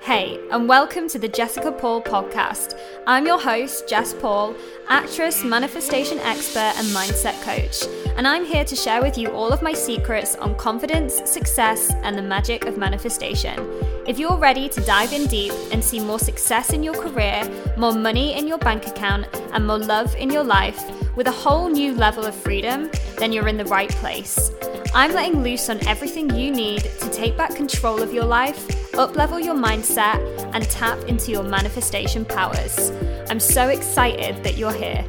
Hey, and welcome to the Jessica Paul podcast. I'm your host, Jess Paul, actress, manifestation expert, and mindset coach. And I'm here to share with you all of my secrets on confidence, success, and the magic of manifestation. If you're ready to dive in deep and see more success in your career, more money in your bank account, and more love in your life with a whole new level of freedom, then you're in the right place. I'm letting loose on everything you need to take back control of your life, uplevel your mindset, and tap into your manifestation powers. I'm so excited that you're here.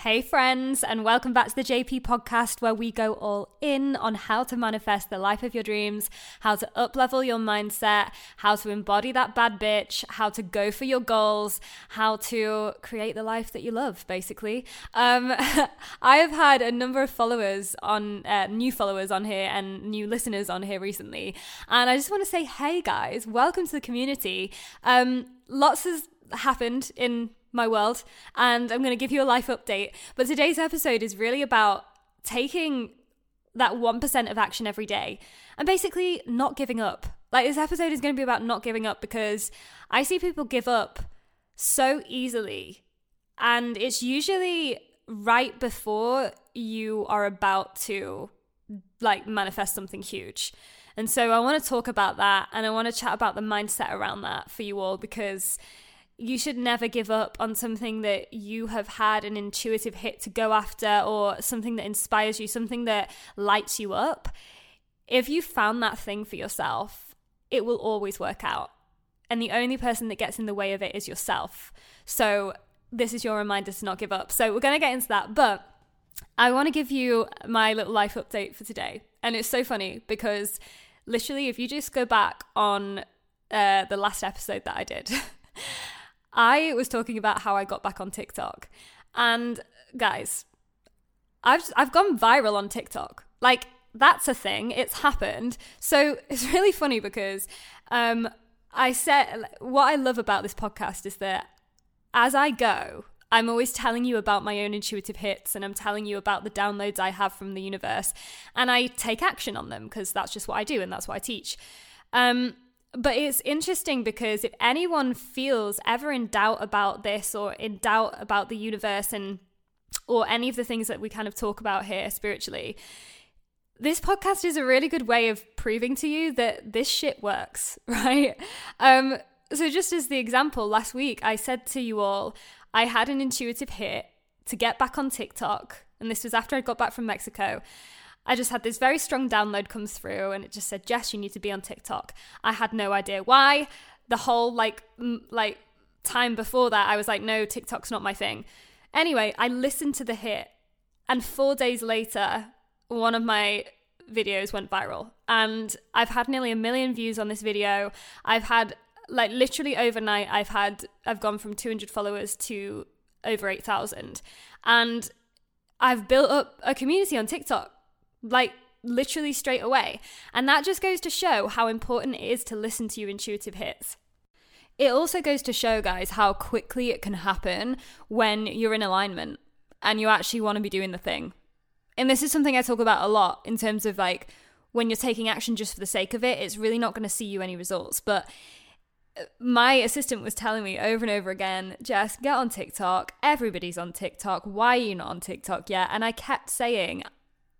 Hey, friends, and welcome back to the JP podcast, where we go all in on how to manifest the life of your dreams, how to uplevel your mindset, how to embody that bad bitch, how to go for your goals, how to create the life that you love, basically. Um, I have had a number of followers on, uh, new followers on here and new listeners on here recently, and I just want to say, hey, guys, welcome to the community. Um, lots has happened in my world, and I'm going to give you a life update. But today's episode is really about taking that 1% of action every day and basically not giving up. Like, this episode is going to be about not giving up because I see people give up so easily, and it's usually right before you are about to like manifest something huge. And so I want to talk about that and I want to chat about the mindset around that for you all because you should never give up on something that you have had an intuitive hit to go after or something that inspires you, something that lights you up. If you found that thing for yourself, it will always work out. And the only person that gets in the way of it is yourself. So, this is your reminder to not give up. So, we're going to get into that. But I want to give you my little life update for today. And it's so funny because literally, if you just go back on uh, the last episode that I did, I was talking about how I got back on TikTok. And guys, I've I've gone viral on TikTok. Like that's a thing. It's happened. So it's really funny because um, I said what I love about this podcast is that as I go, I'm always telling you about my own intuitive hits and I'm telling you about the downloads I have from the universe and I take action on them because that's just what I do and that's what I teach. Um, but it's interesting because if anyone feels ever in doubt about this or in doubt about the universe and or any of the things that we kind of talk about here spiritually, this podcast is a really good way of proving to you that this shit works, right? Um, so, just as the example, last week I said to you all, I had an intuitive hit to get back on TikTok, and this was after I got back from Mexico. I just had this very strong download come through and it just said, Jess, you need to be on TikTok. I had no idea why. The whole like, m- like time before that, I was like, no, TikTok's not my thing. Anyway, I listened to the hit and four days later, one of my videos went viral and I've had nearly a million views on this video. I've had like literally overnight, I've had, I've gone from 200 followers to over 8,000 and I've built up a community on TikTok like literally straight away. And that just goes to show how important it is to listen to your intuitive hits. It also goes to show, guys, how quickly it can happen when you're in alignment and you actually want to be doing the thing. And this is something I talk about a lot in terms of like when you're taking action just for the sake of it, it's really not going to see you any results. But uh, my assistant was telling me over and over again, Jess, get on TikTok. Everybody's on TikTok. Why are you not on TikTok yet? And I kept saying,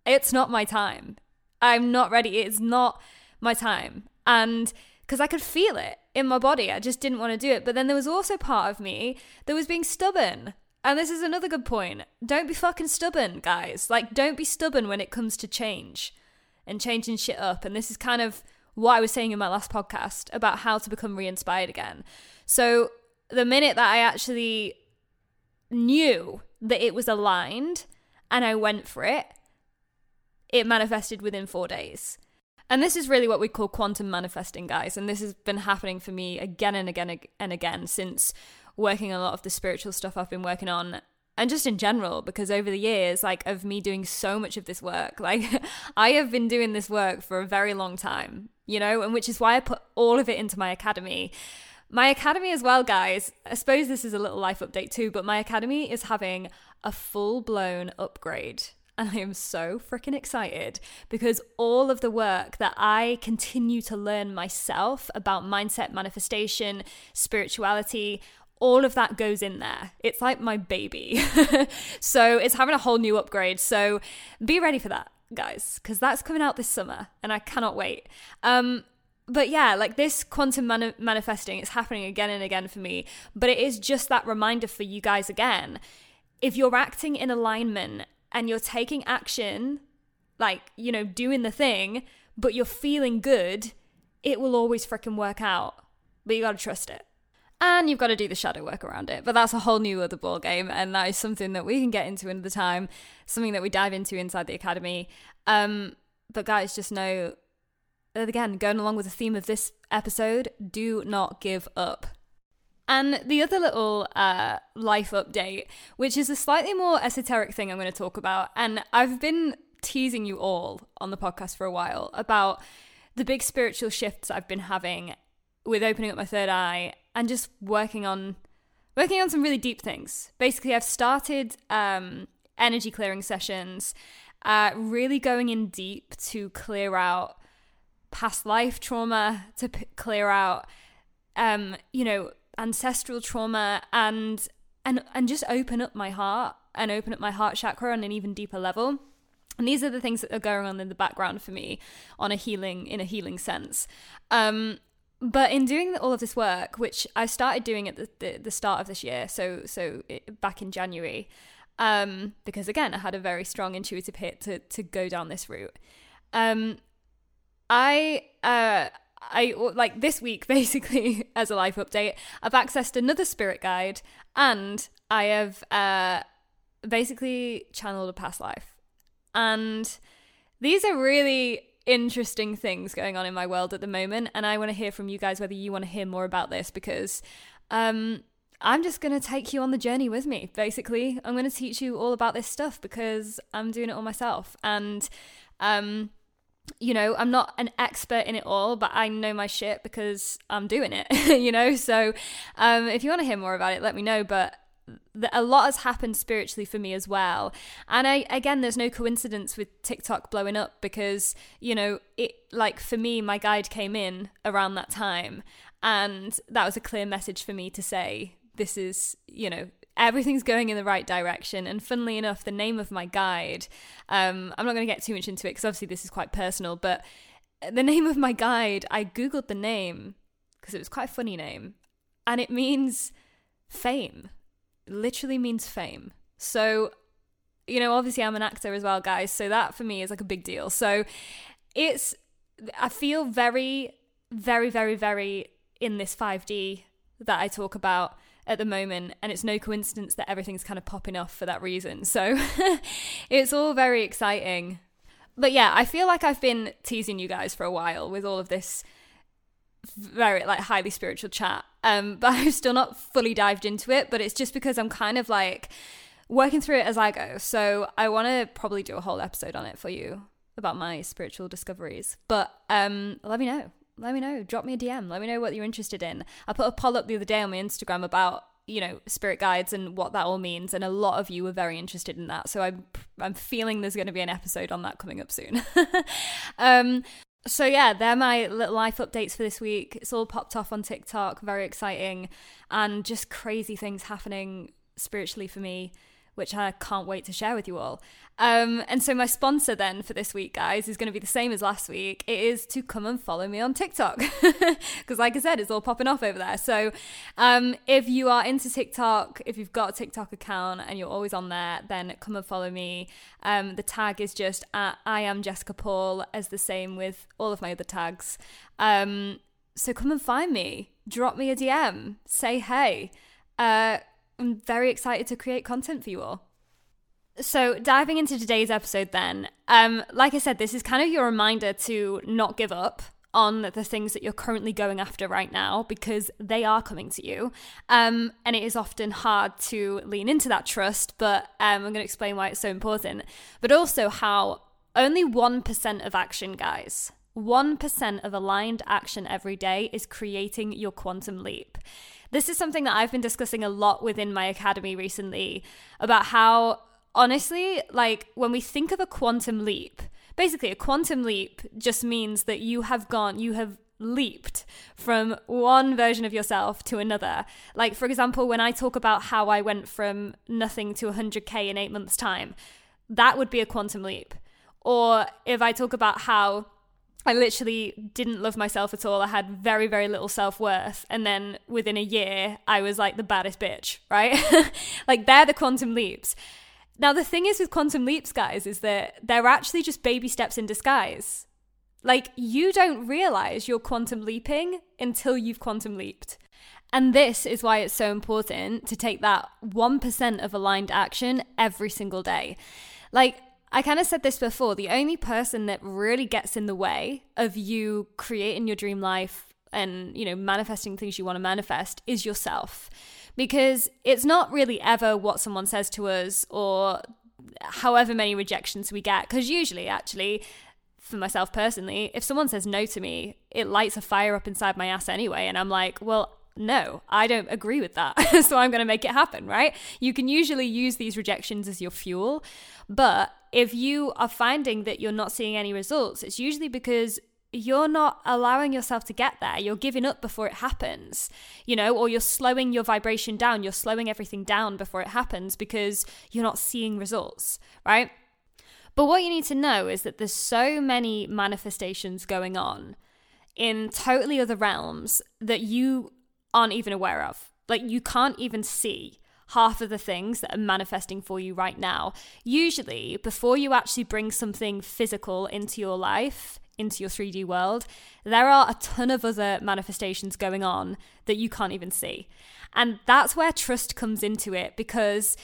it's not my time. I'm not ready. It's not my time. And because I could feel it in my body, I just didn't want to do it. But then there was also part of me that was being stubborn. And this is another good point. Don't be fucking stubborn, guys. Like, don't be stubborn when it comes to change and changing shit up. And this is kind of what I was saying in my last podcast about how to become re inspired again. So, the minute that I actually knew that it was aligned and I went for it, it manifested within four days. And this is really what we call quantum manifesting, guys. And this has been happening for me again and again and again since working a lot of the spiritual stuff I've been working on. And just in general, because over the years, like, of me doing so much of this work, like, I have been doing this work for a very long time, you know, and which is why I put all of it into my academy. My academy, as well, guys, I suppose this is a little life update too, but my academy is having a full blown upgrade and I am so freaking excited because all of the work that I continue to learn myself about mindset, manifestation, spirituality, all of that goes in there. It's like my baby. so it's having a whole new upgrade. So be ready for that, guys, because that's coming out this summer and I cannot wait. Um, but yeah, like this quantum mani- manifesting, it's happening again and again for me. But it is just that reminder for you guys again. If you're acting in alignment and you're taking action, like, you know, doing the thing, but you're feeling good, it will always freaking work out. But you gotta trust it and you've got to do the shadow work around it. But that's a whole new other ball game, and that is something that we can get into another time, something that we dive into inside the academy. Um, but guys, just know that again, going along with the theme of this episode, do not give up. And the other little uh, life update, which is a slightly more esoteric thing I'm going to talk about, and I've been teasing you all on the podcast for a while about the big spiritual shifts I've been having with opening up my third eye and just working on working on some really deep things. Basically, I've started um, energy clearing sessions, uh, really going in deep to clear out past life trauma, to p- clear out, um, you know, ancestral trauma, and and and just open up my heart and open up my heart chakra on an even deeper level. And these are the things that are going on in the background for me on a healing in a healing sense. Um, but in doing all of this work, which I started doing at the, the, the start of this year, so so it, back in January, um, because again I had a very strong intuitive hit to to go down this route. Um, I uh, I like this week basically as a life update, I've accessed another spirit guide and I have uh, basically channeled a past life, and these are really interesting things going on in my world at the moment. And I want to hear from you guys whether you want to hear more about this because um, I'm just going to take you on the journey with me, basically. I'm going to teach you all about this stuff because I'm doing it all myself. And, um, you know, I'm not an expert in it all, but I know my shit because I'm doing it, you know? So um, if you want to hear more about it, let me know. But a lot has happened spiritually for me as well. And I again there's no coincidence with TikTok blowing up because, you know, it like for me my guide came in around that time and that was a clear message for me to say this is, you know, everything's going in the right direction. And funnily enough, the name of my guide, um, I'm not going to get too much into it because obviously this is quite personal, but the name of my guide, I Googled the name because it was quite a funny name and it means fame literally means fame. So, you know, obviously I'm an actor as well, guys. So that for me is like a big deal. So it's, I feel very, very, very, very in this 5D that I talk about at the moment. And it's no coincidence that everything's kind of popping off for that reason. So it's all very exciting. But yeah, I feel like I've been teasing you guys for a while with all of this very like highly spiritual chat. Um, but I've still not fully dived into it. But it's just because I'm kind of like working through it as I go. So I want to probably do a whole episode on it for you about my spiritual discoveries. But um, let me know. Let me know. Drop me a DM. Let me know what you're interested in. I put a poll up the other day on my Instagram about you know spirit guides and what that all means and a lot of you were very interested in that so i'm i'm feeling there's going to be an episode on that coming up soon um so yeah, they're my little life updates for this week. It's all popped off on TikTok, very exciting, and just crazy things happening spiritually for me which I can't wait to share with you all. Um, and so my sponsor then for this week, guys, is going to be the same as last week. It is to come and follow me on TikTok because, like I said, it's all popping off over there. So um, if you are into TikTok, if you've got a TikTok account and you're always on there, then come and follow me. Um, the tag is just at I am Jessica Paul, as the same with all of my other tags. Um, so come and find me, drop me a DM, say hey. Uh, I'm very excited to create content for you all. So, diving into today's episode, then, um, like I said, this is kind of your reminder to not give up on the things that you're currently going after right now because they are coming to you. Um, and it is often hard to lean into that trust, but um, I'm going to explain why it's so important. But also how only 1% of action, guys, 1% of aligned action every day is creating your quantum leap. This is something that I've been discussing a lot within my academy recently about how honestly, like when we think of a quantum leap, basically a quantum leap just means that you have gone, you have leaped from one version of yourself to another. Like, for example, when I talk about how I went from nothing to 100K in eight months' time, that would be a quantum leap. Or if I talk about how I literally didn't love myself at all. I had very, very little self worth. And then within a year, I was like the baddest bitch, right? like they're the quantum leaps. Now, the thing is with quantum leaps, guys, is that they're actually just baby steps in disguise. Like, you don't realize you're quantum leaping until you've quantum leaped. And this is why it's so important to take that 1% of aligned action every single day. Like, I kind of said this before the only person that really gets in the way of you creating your dream life and, you know, manifesting things you want to manifest is yourself. Because it's not really ever what someone says to us or however many rejections we get. Because usually, actually, for myself personally, if someone says no to me, it lights a fire up inside my ass anyway. And I'm like, well, no, I don't agree with that. so I'm going to make it happen, right? You can usually use these rejections as your fuel. But if you are finding that you're not seeing any results, it's usually because you're not allowing yourself to get there. You're giving up before it happens, you know, or you're slowing your vibration down. You're slowing everything down before it happens because you're not seeing results, right? But what you need to know is that there's so many manifestations going on in totally other realms that you aren't even aware of. Like you can't even see half of the things that are manifesting for you right now. Usually, before you actually bring something physical into your life, into your 3D world, there are a ton of other manifestations going on that you can't even see. And that's where trust comes into it because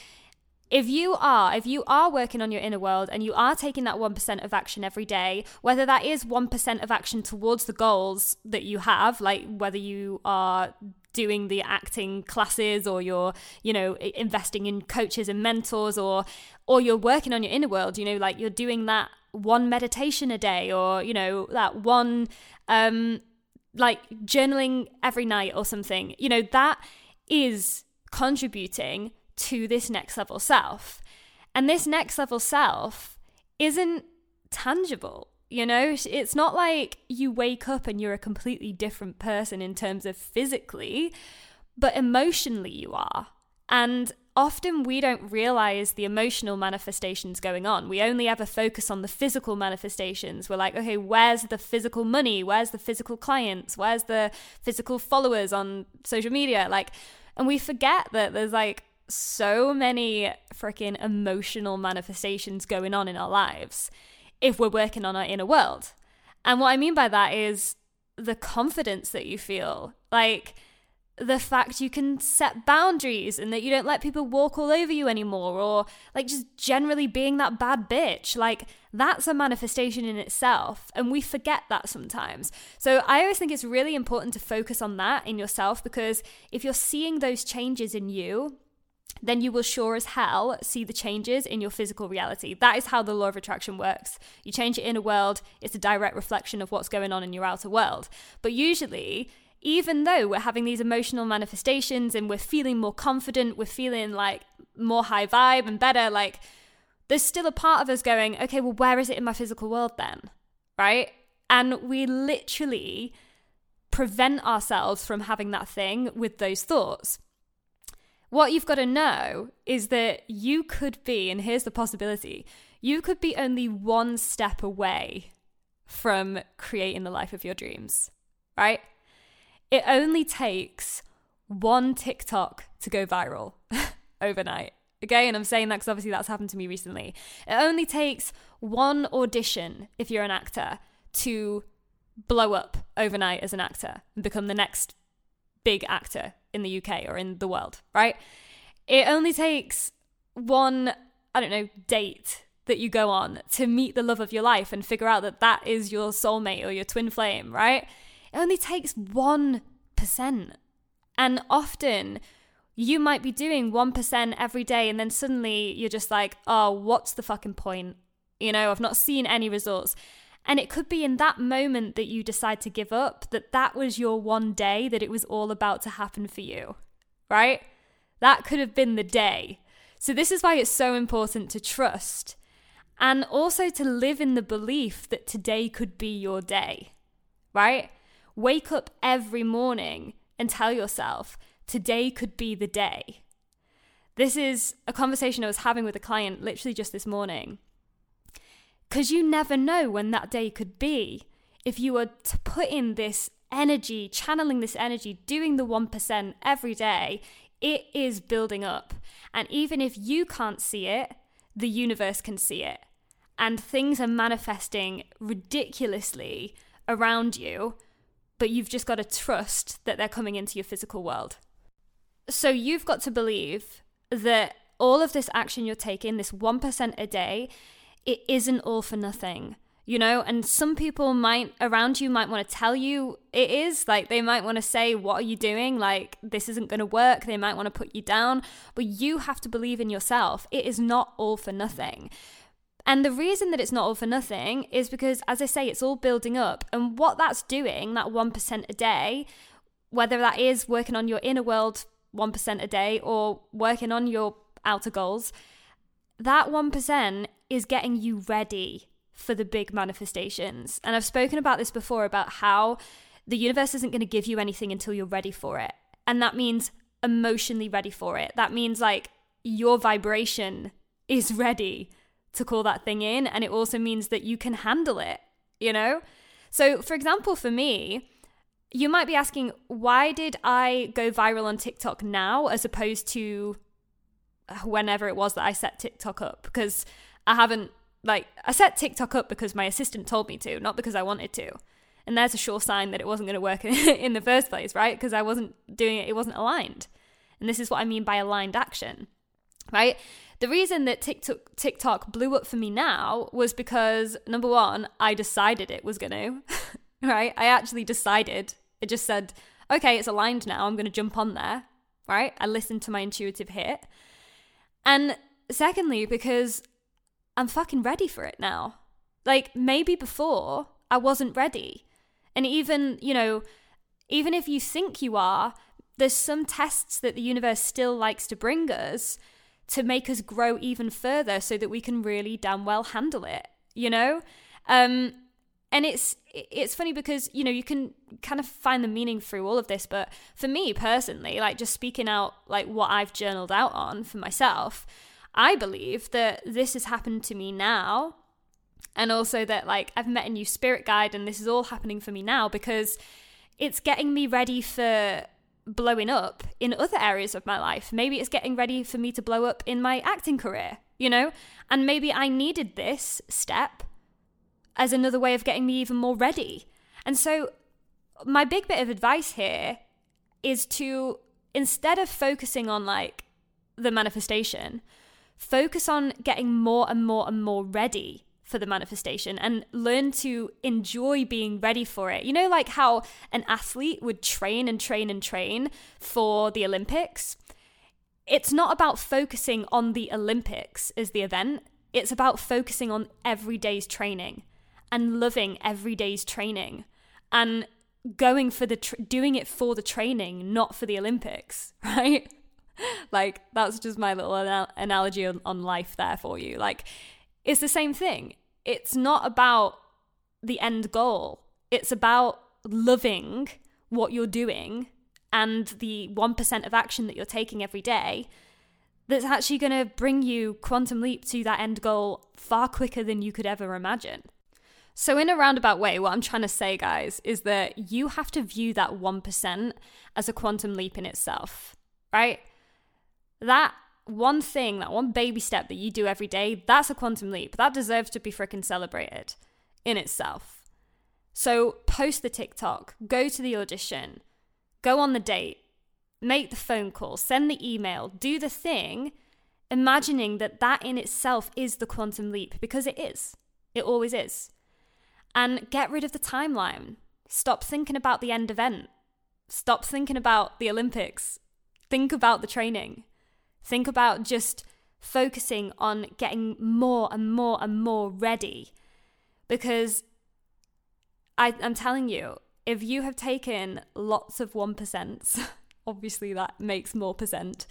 if you are if you are working on your inner world and you are taking that 1% of action every day whether that is 1% of action towards the goals that you have like whether you are doing the acting classes or you're you know investing in coaches and mentors or or you're working on your inner world you know like you're doing that one meditation a day or you know that one um like journaling every night or something you know that is contributing to this next level self. And this next level self isn't tangible you know, it's not like you wake up and you're a completely different person in terms of physically, but emotionally you are. And often we don't realize the emotional manifestations going on. We only ever focus on the physical manifestations. We're like, okay, where's the physical money? Where's the physical clients? Where's the physical followers on social media? Like, and we forget that there's like so many freaking emotional manifestations going on in our lives if we're working on our inner world. And what I mean by that is the confidence that you feel. Like, the fact you can set boundaries and that you don't let people walk all over you anymore, or like just generally being that bad bitch. Like, that's a manifestation in itself. And we forget that sometimes. So, I always think it's really important to focus on that in yourself because if you're seeing those changes in you, then you will sure as hell see the changes in your physical reality. That is how the law of attraction works. You change your inner world, it's a direct reflection of what's going on in your outer world. But usually, even though we're having these emotional manifestations and we're feeling more confident, we're feeling like more high vibe and better, like there's still a part of us going, okay, well, where is it in my physical world then? Right? And we literally prevent ourselves from having that thing with those thoughts. What you've got to know is that you could be, and here's the possibility you could be only one step away from creating the life of your dreams, right? It only takes one TikTok to go viral overnight. Okay, and I'm saying that because obviously that's happened to me recently. It only takes one audition if you're an actor to blow up overnight as an actor and become the next big actor in the UK or in the world, right? It only takes one, I don't know, date that you go on to meet the love of your life and figure out that that is your soulmate or your twin flame, right? It only takes 1%. And often you might be doing 1% every day and then suddenly you're just like, oh, what's the fucking point? You know, I've not seen any results. And it could be in that moment that you decide to give up, that that was your one day that it was all about to happen for you, right? That could have been the day. So, this is why it's so important to trust and also to live in the belief that today could be your day, right? Wake up every morning and tell yourself, today could be the day. This is a conversation I was having with a client literally just this morning. Because you never know when that day could be. If you were to put in this energy, channeling this energy, doing the 1% every day, it is building up. And even if you can't see it, the universe can see it. And things are manifesting ridiculously around you, but you've just got to trust that they're coming into your physical world. So you've got to believe that all of this action you're taking, this 1% a day, it isn't all for nothing you know? And some people might around you might want to tell you it is like they might want to say what are you doing? Like this isn't going to work. They might want to put you down. But you have to believe in yourself. It is not all for nothing. And the reason that it's not all for nothing is because as i say it's all building up. And what that's doing that 1% a day whether that is working on your inner world 1% a day or working on your outer goals that 1% is getting you ready for the big manifestations. And I've spoken about this before about how the universe isn't going to give you anything until you're ready for it. And that means emotionally ready for it. That means like your vibration is ready to call that thing in. And it also means that you can handle it, you know? So, for example, for me, you might be asking, why did I go viral on TikTok now as opposed to whenever it was that I set TikTok up? Because I haven't like, I set TikTok up because my assistant told me to, not because I wanted to. And there's a sure sign that it wasn't going to work in the first place, right? Because I wasn't doing it, it wasn't aligned. And this is what I mean by aligned action, right? The reason that TikTok, TikTok blew up for me now was because number one, I decided it was going to, right? I actually decided. It just said, okay, it's aligned now. I'm going to jump on there, right? I listened to my intuitive hit. And secondly, because I'm fucking ready for it now. Like maybe before I wasn't ready. And even, you know, even if you think you are, there's some tests that the universe still likes to bring us to make us grow even further so that we can really damn well handle it, you know? Um and it's it's funny because you know you can kind of find the meaning through all of this but for me personally like just speaking out like what I've journaled out on for myself I believe that this has happened to me now. And also that, like, I've met a new spirit guide and this is all happening for me now because it's getting me ready for blowing up in other areas of my life. Maybe it's getting ready for me to blow up in my acting career, you know? And maybe I needed this step as another way of getting me even more ready. And so, my big bit of advice here is to instead of focusing on like the manifestation, focus on getting more and more and more ready for the manifestation and learn to enjoy being ready for it. You know, like how an athlete would train and train and train for the Olympics? It's not about focusing on the Olympics as the event, it's about focusing on every day's training and loving every day's training and going for the tr- doing it for the training, not for the Olympics, right? like that's just my little anal- analogy on, on life there for you. Like it's the same thing. It's not about the end goal. It's about loving what you're doing and the 1% of action that you're taking every day that's actually going to bring you quantum leap to that end goal far quicker than you could ever imagine. So, in a roundabout way, what I'm trying to say, guys, is that you have to view that 1% as a quantum leap in itself, right? That one thing, that one baby step that you do every day, that's a quantum leap. That deserves to be freaking celebrated in itself. So post the TikTok, go to the audition, go on the date, make the phone call, send the email, do the thing, imagining that that in itself is the quantum leap because it is. It always is. And get rid of the timeline. Stop thinking about the end event. Stop thinking about the Olympics. Think about the training. Think about just focusing on getting more and more and more ready. Because I, I'm telling you, if you have taken lots of 1%, obviously that makes more percent,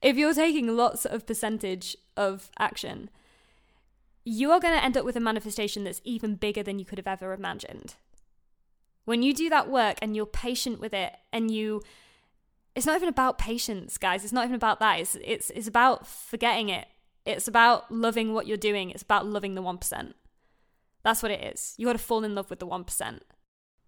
if you're taking lots of percentage of action, you are going to end up with a manifestation that's even bigger than you could have ever imagined. When you do that work and you're patient with it and you it's not even about patience, guys. It's not even about that. It's it's it's about forgetting it. It's about loving what you're doing. It's about loving the 1%. That's what it is. You got to fall in love with the 1%.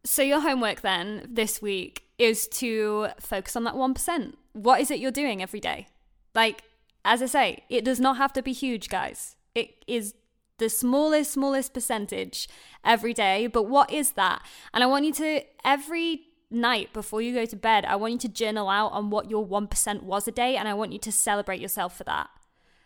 So your homework then this week is to focus on that 1%. What is it you're doing every day? Like as I say, it does not have to be huge, guys. It is the smallest, smallest percentage every day. But what is that? And I want you to, every night before you go to bed, I want you to journal out on what your 1% was a day. And I want you to celebrate yourself for that.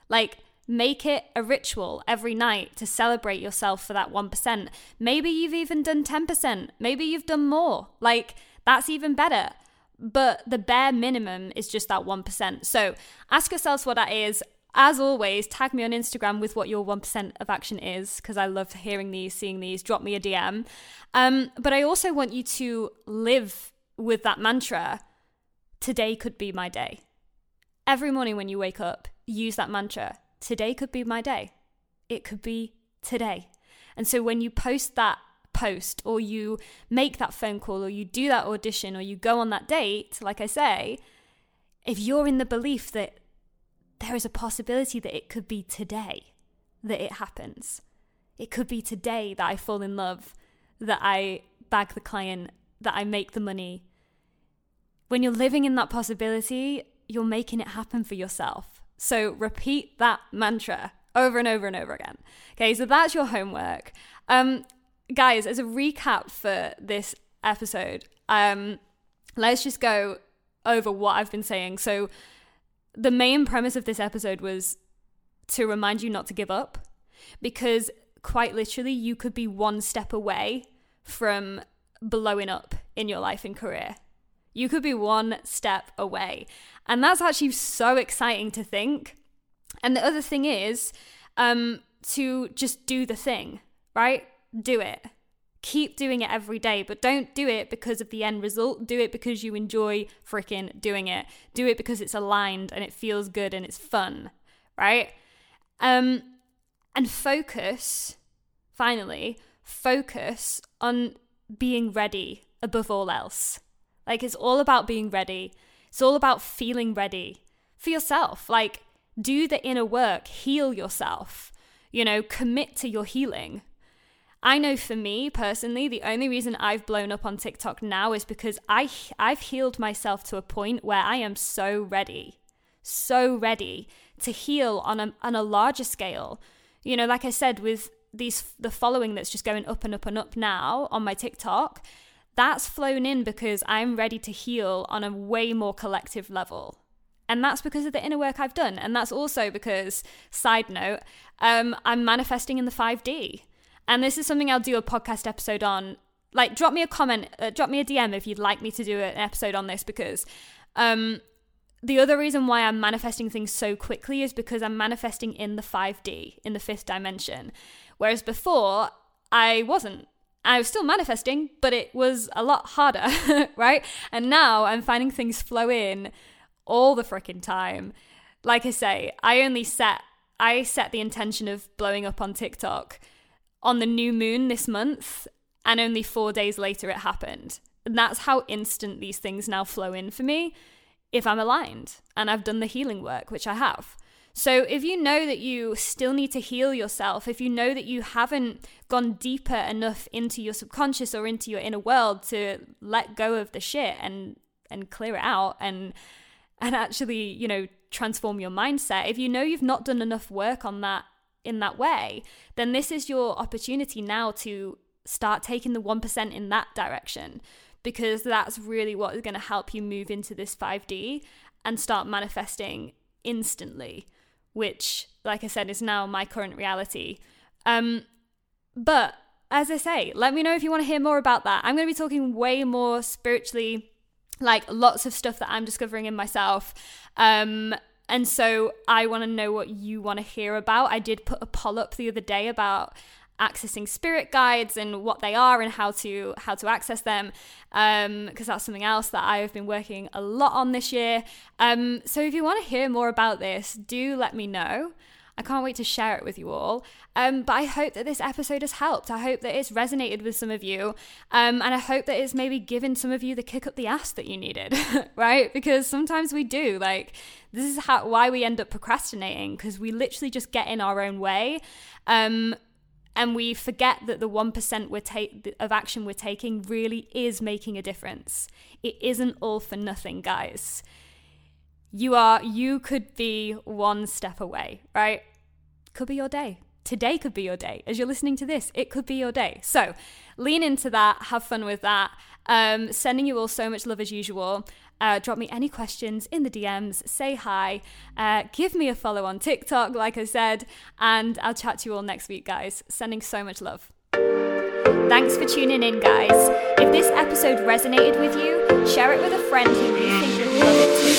Like, make it a ritual every night to celebrate yourself for that 1%. Maybe you've even done 10%. Maybe you've done more. Like, that's even better but the bare minimum is just that 1%. So ask yourselves what that is. As always, tag me on Instagram with what your 1% of action is because I love hearing these, seeing these. Drop me a DM. Um, but I also want you to live with that mantra today could be my day. Every morning when you wake up, use that mantra today could be my day. It could be today. And so when you post that post or you make that phone call or you do that audition or you go on that date, like I say, if you're in the belief that there is a possibility that it could be today that it happens, it could be today that I fall in love, that I bag the client, that I make the money. When you're living in that possibility, you're making it happen for yourself. So repeat that mantra over and over and over again. Okay, so that's your homework. Um, guys, as a recap for this episode, um, let's just go over what I've been saying. So, the main premise of this episode was to remind you not to give up because quite literally, you could be one step away from blowing up in your life and career. You could be one step away. And that's actually so exciting to think. And the other thing is um, to just do the thing, right? do it. Keep doing it every day, but don't do it because of the end result. Do it because you enjoy freaking doing it. Do it because it's aligned and it feels good and it's fun, right? Um, and focus, finally, focus on being ready above all else. Like it's all about being ready. It's all about feeling ready for yourself. Like do the inner work, heal yourself. You know, commit to your healing. I know for me personally, the only reason I've blown up on TikTok now is because I I've healed myself to a point where I am so ready, so ready to heal on a on a larger scale. You know, like I said, with these the following that's just going up and up and up now on my TikTok, that's flown in because I'm ready to heal on a way more collective level. And that's because of the inner work I've done. And that's also because, side note, um, I'm manifesting in the 5D. And this is something I'll do a podcast episode on. Like, drop me a comment, uh, drop me a DM if you'd like me to do an episode on this because um, the other reason why I'm manifesting things so quickly is because I'm manifesting in the 5D, in the fifth dimension. Whereas before, I wasn't. I was still manifesting, but it was a lot harder, right? And now I'm finding things flow in all the freaking time. Like I say, I only set I set the intention of blowing up on TikTok on the new moon this month, and only four days later it happened. And that's how instant these things now flow in for me if I'm aligned and I've done the healing work, which I have. So, if you know that you still need to heal yourself, if you know that you haven't gone deeper enough into your subconscious or into your inner world to let go of the shit and and clear it out and and actually, you know, transform your mindset, if you know you've not done enough work on that in that way, then this is your opportunity now to start taking the 1% in that direction because that's really what is going to help you move into this 5D and start manifesting instantly, which, like I said, is now my current reality. Um, but as I say, let me know if you want to hear more about that. I'm going to be talking way more spiritually, like lots of stuff that I'm discovering in myself. Um, and so I want to know what you want to hear about. I did put a poll up the other day about accessing spirit guides and what they are and how to how to access them because um, that's something else that I've been working a lot on this year. Um, so if you want to hear more about this, do let me know. I can't wait to share it with you all. Um, but I hope that this episode has helped. I hope that it's resonated with some of you. Um, and I hope that it's maybe given some of you the kick up the ass that you needed, right? Because sometimes we do. Like, this is how why we end up procrastinating because we literally just get in our own way. Um, and we forget that the 1% we're ta- of action we're taking really is making a difference. It isn't all for nothing, guys. You are you could be one step away, right? Could be your day. Today could be your day. As you're listening to this, it could be your day. So, lean into that, have fun with that. Um, sending you all so much love as usual. Uh, drop me any questions in the DMs, say hi, uh, give me a follow on TikTok, like I said, and I'll chat to you all next week, guys. Sending so much love. Thanks for tuning in, guys. If this episode resonated with you, share it with a friend who you think would love it too.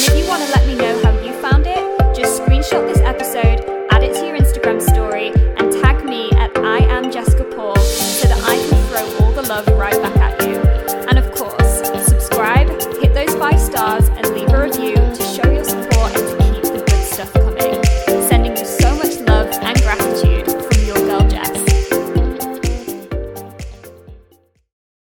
And if you want to let me know how you found it, just screenshot this episode, add it to your Instagram story, and tag me at I am Jessica Paul so that I can throw all the love right